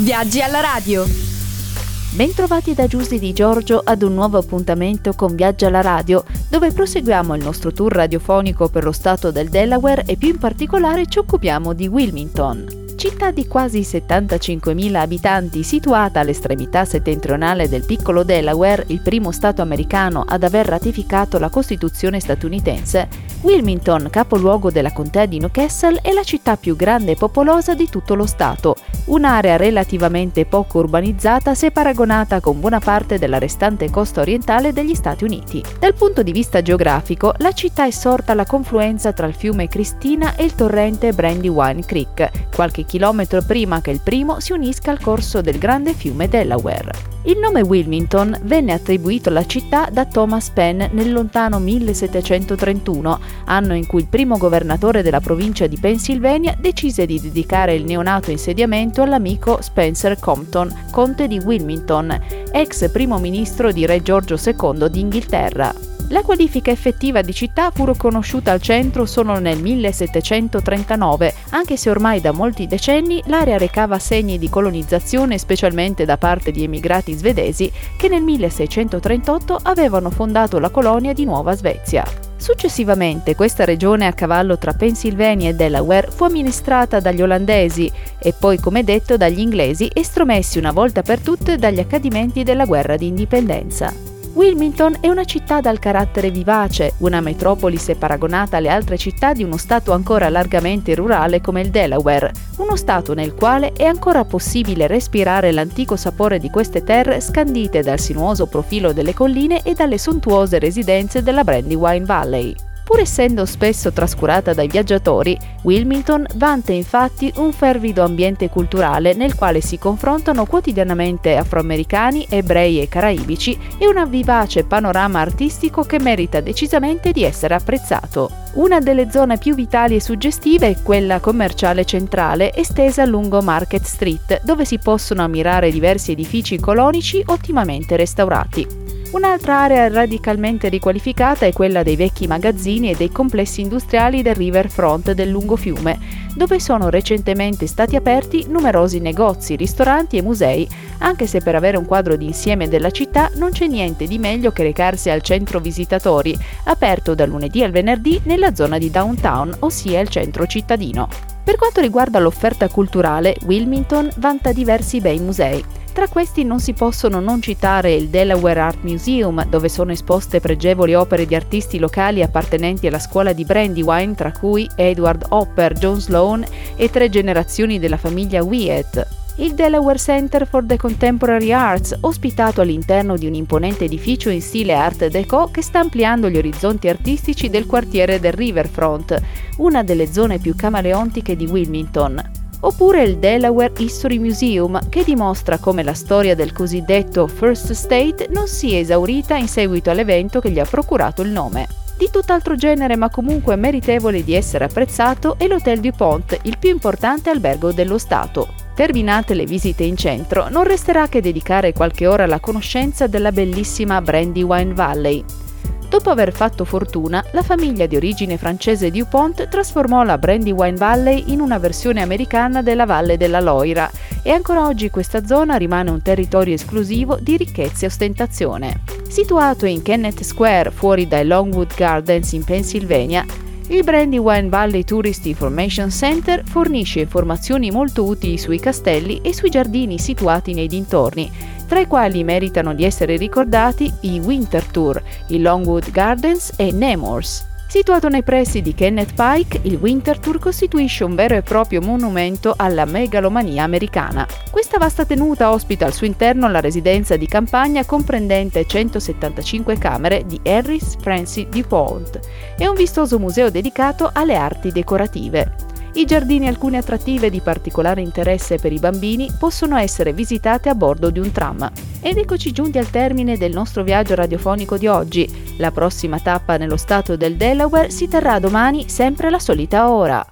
Viaggi alla radio. Bentrovati da Giusy di Giorgio ad un nuovo appuntamento con Viaggi alla radio, dove proseguiamo il nostro tour radiofonico per lo stato del Delaware e più in particolare ci occupiamo di Wilmington città di quasi 75.000 abitanti situata all'estremità settentrionale del piccolo Delaware, il primo Stato americano ad aver ratificato la Costituzione statunitense, Wilmington, capoluogo della contea di Newcastle, è la città più grande e popolosa di tutto lo Stato, un'area relativamente poco urbanizzata se paragonata con buona parte della restante costa orientale degli Stati Uniti. Dal punto di vista geografico, la città è sorta alla confluenza tra il fiume Cristina e il torrente Brandywine Creek, qualche chilometro prima che il primo si unisca al corso del grande fiume Delaware. Il nome Wilmington venne attribuito alla città da Thomas Penn nel lontano 1731, anno in cui il primo governatore della provincia di Pennsylvania decise di dedicare il neonato insediamento all'amico Spencer Compton, conte di Wilmington, ex primo ministro di Re Giorgio II d'Inghilterra. La qualifica effettiva di città fu riconosciuta al centro solo nel 1739, anche se ormai da molti decenni l'area recava segni di colonizzazione specialmente da parte di emigrati svedesi che nel 1638 avevano fondato la colonia di Nuova Svezia. Successivamente questa regione a cavallo tra Pennsylvania e Delaware fu amministrata dagli olandesi e poi, come detto, dagli inglesi estromessi una volta per tutte dagli accadimenti della guerra di indipendenza. Wilmington è una città dal carattere vivace, una metropoli se paragonata alle altre città di uno stato ancora largamente rurale come il Delaware, uno stato nel quale è ancora possibile respirare l'antico sapore di queste terre scandite dal sinuoso profilo delle colline e dalle sontuose residenze della Brandywine Valley. Pur essendo spesso trascurata dai viaggiatori, Wilmington vanta infatti un fervido ambiente culturale nel quale si confrontano quotidianamente afroamericani, ebrei e caraibici e un vivace panorama artistico che merita decisamente di essere apprezzato. Una delle zone più vitali e suggestive è quella commerciale centrale estesa lungo Market Street, dove si possono ammirare diversi edifici colonici ottimamente restaurati. Un'altra area radicalmente riqualificata è quella dei vecchi magazzini e dei complessi industriali del riverfront del lungo fiume, dove sono recentemente stati aperti numerosi negozi, ristoranti e musei, anche se per avere un quadro d'insieme della città non c'è niente di meglio che recarsi al centro visitatori, aperto dal lunedì al venerdì nella zona di downtown, ossia il centro cittadino. Per quanto riguarda l'offerta culturale, Wilmington vanta diversi bei musei. Tra questi non si possono non citare il Delaware Art Museum, dove sono esposte pregevoli opere di artisti locali appartenenti alla scuola di Brandywine, tra cui Edward Hopper, John Sloan e tre generazioni della famiglia Wyatt. Il Delaware Center for the Contemporary Arts, ospitato all'interno di un imponente edificio in stile Art Deco che sta ampliando gli orizzonti artistici del quartiere del Riverfront, una delle zone più camaleontiche di Wilmington oppure il Delaware History Museum, che dimostra come la storia del cosiddetto First State non sia esaurita in seguito all'evento che gli ha procurato il nome. Di tutt'altro genere ma comunque meritevole di essere apprezzato è l'Hotel Dupont, il più importante albergo dello Stato. Terminate le visite in centro, non resterà che dedicare qualche ora alla conoscenza della bellissima Brandywine Valley. Dopo aver fatto fortuna, la famiglia di origine francese DuPont trasformò la Brandywine Valley in una versione americana della Valle della Loira e ancora oggi questa zona rimane un territorio esclusivo di ricchezza e ostentazione. Situato in Kenneth Square, fuori dai Longwood Gardens in Pennsylvania, il Brandywine Valley Tourist Information Center fornisce informazioni molto utili sui castelli e sui giardini situati nei dintorni, tra i quali meritano di essere ricordati i Winter Tour, i Longwood Gardens e Nemours. Situato nei pressi di Kenneth Pike, il Winter Tour costituisce un vero e proprio monumento alla megalomania americana. Questa vasta tenuta ospita al suo interno la residenza di campagna comprendente 175 camere di Harris Francis DuPont e un vistoso museo dedicato alle arti decorative. I giardini e alcune attrattive di particolare interesse per i bambini possono essere visitate a bordo di un tram. Ed eccoci giunti al termine del nostro viaggio radiofonico di oggi. La prossima tappa nello stato del Delaware si terrà domani sempre alla solita ora.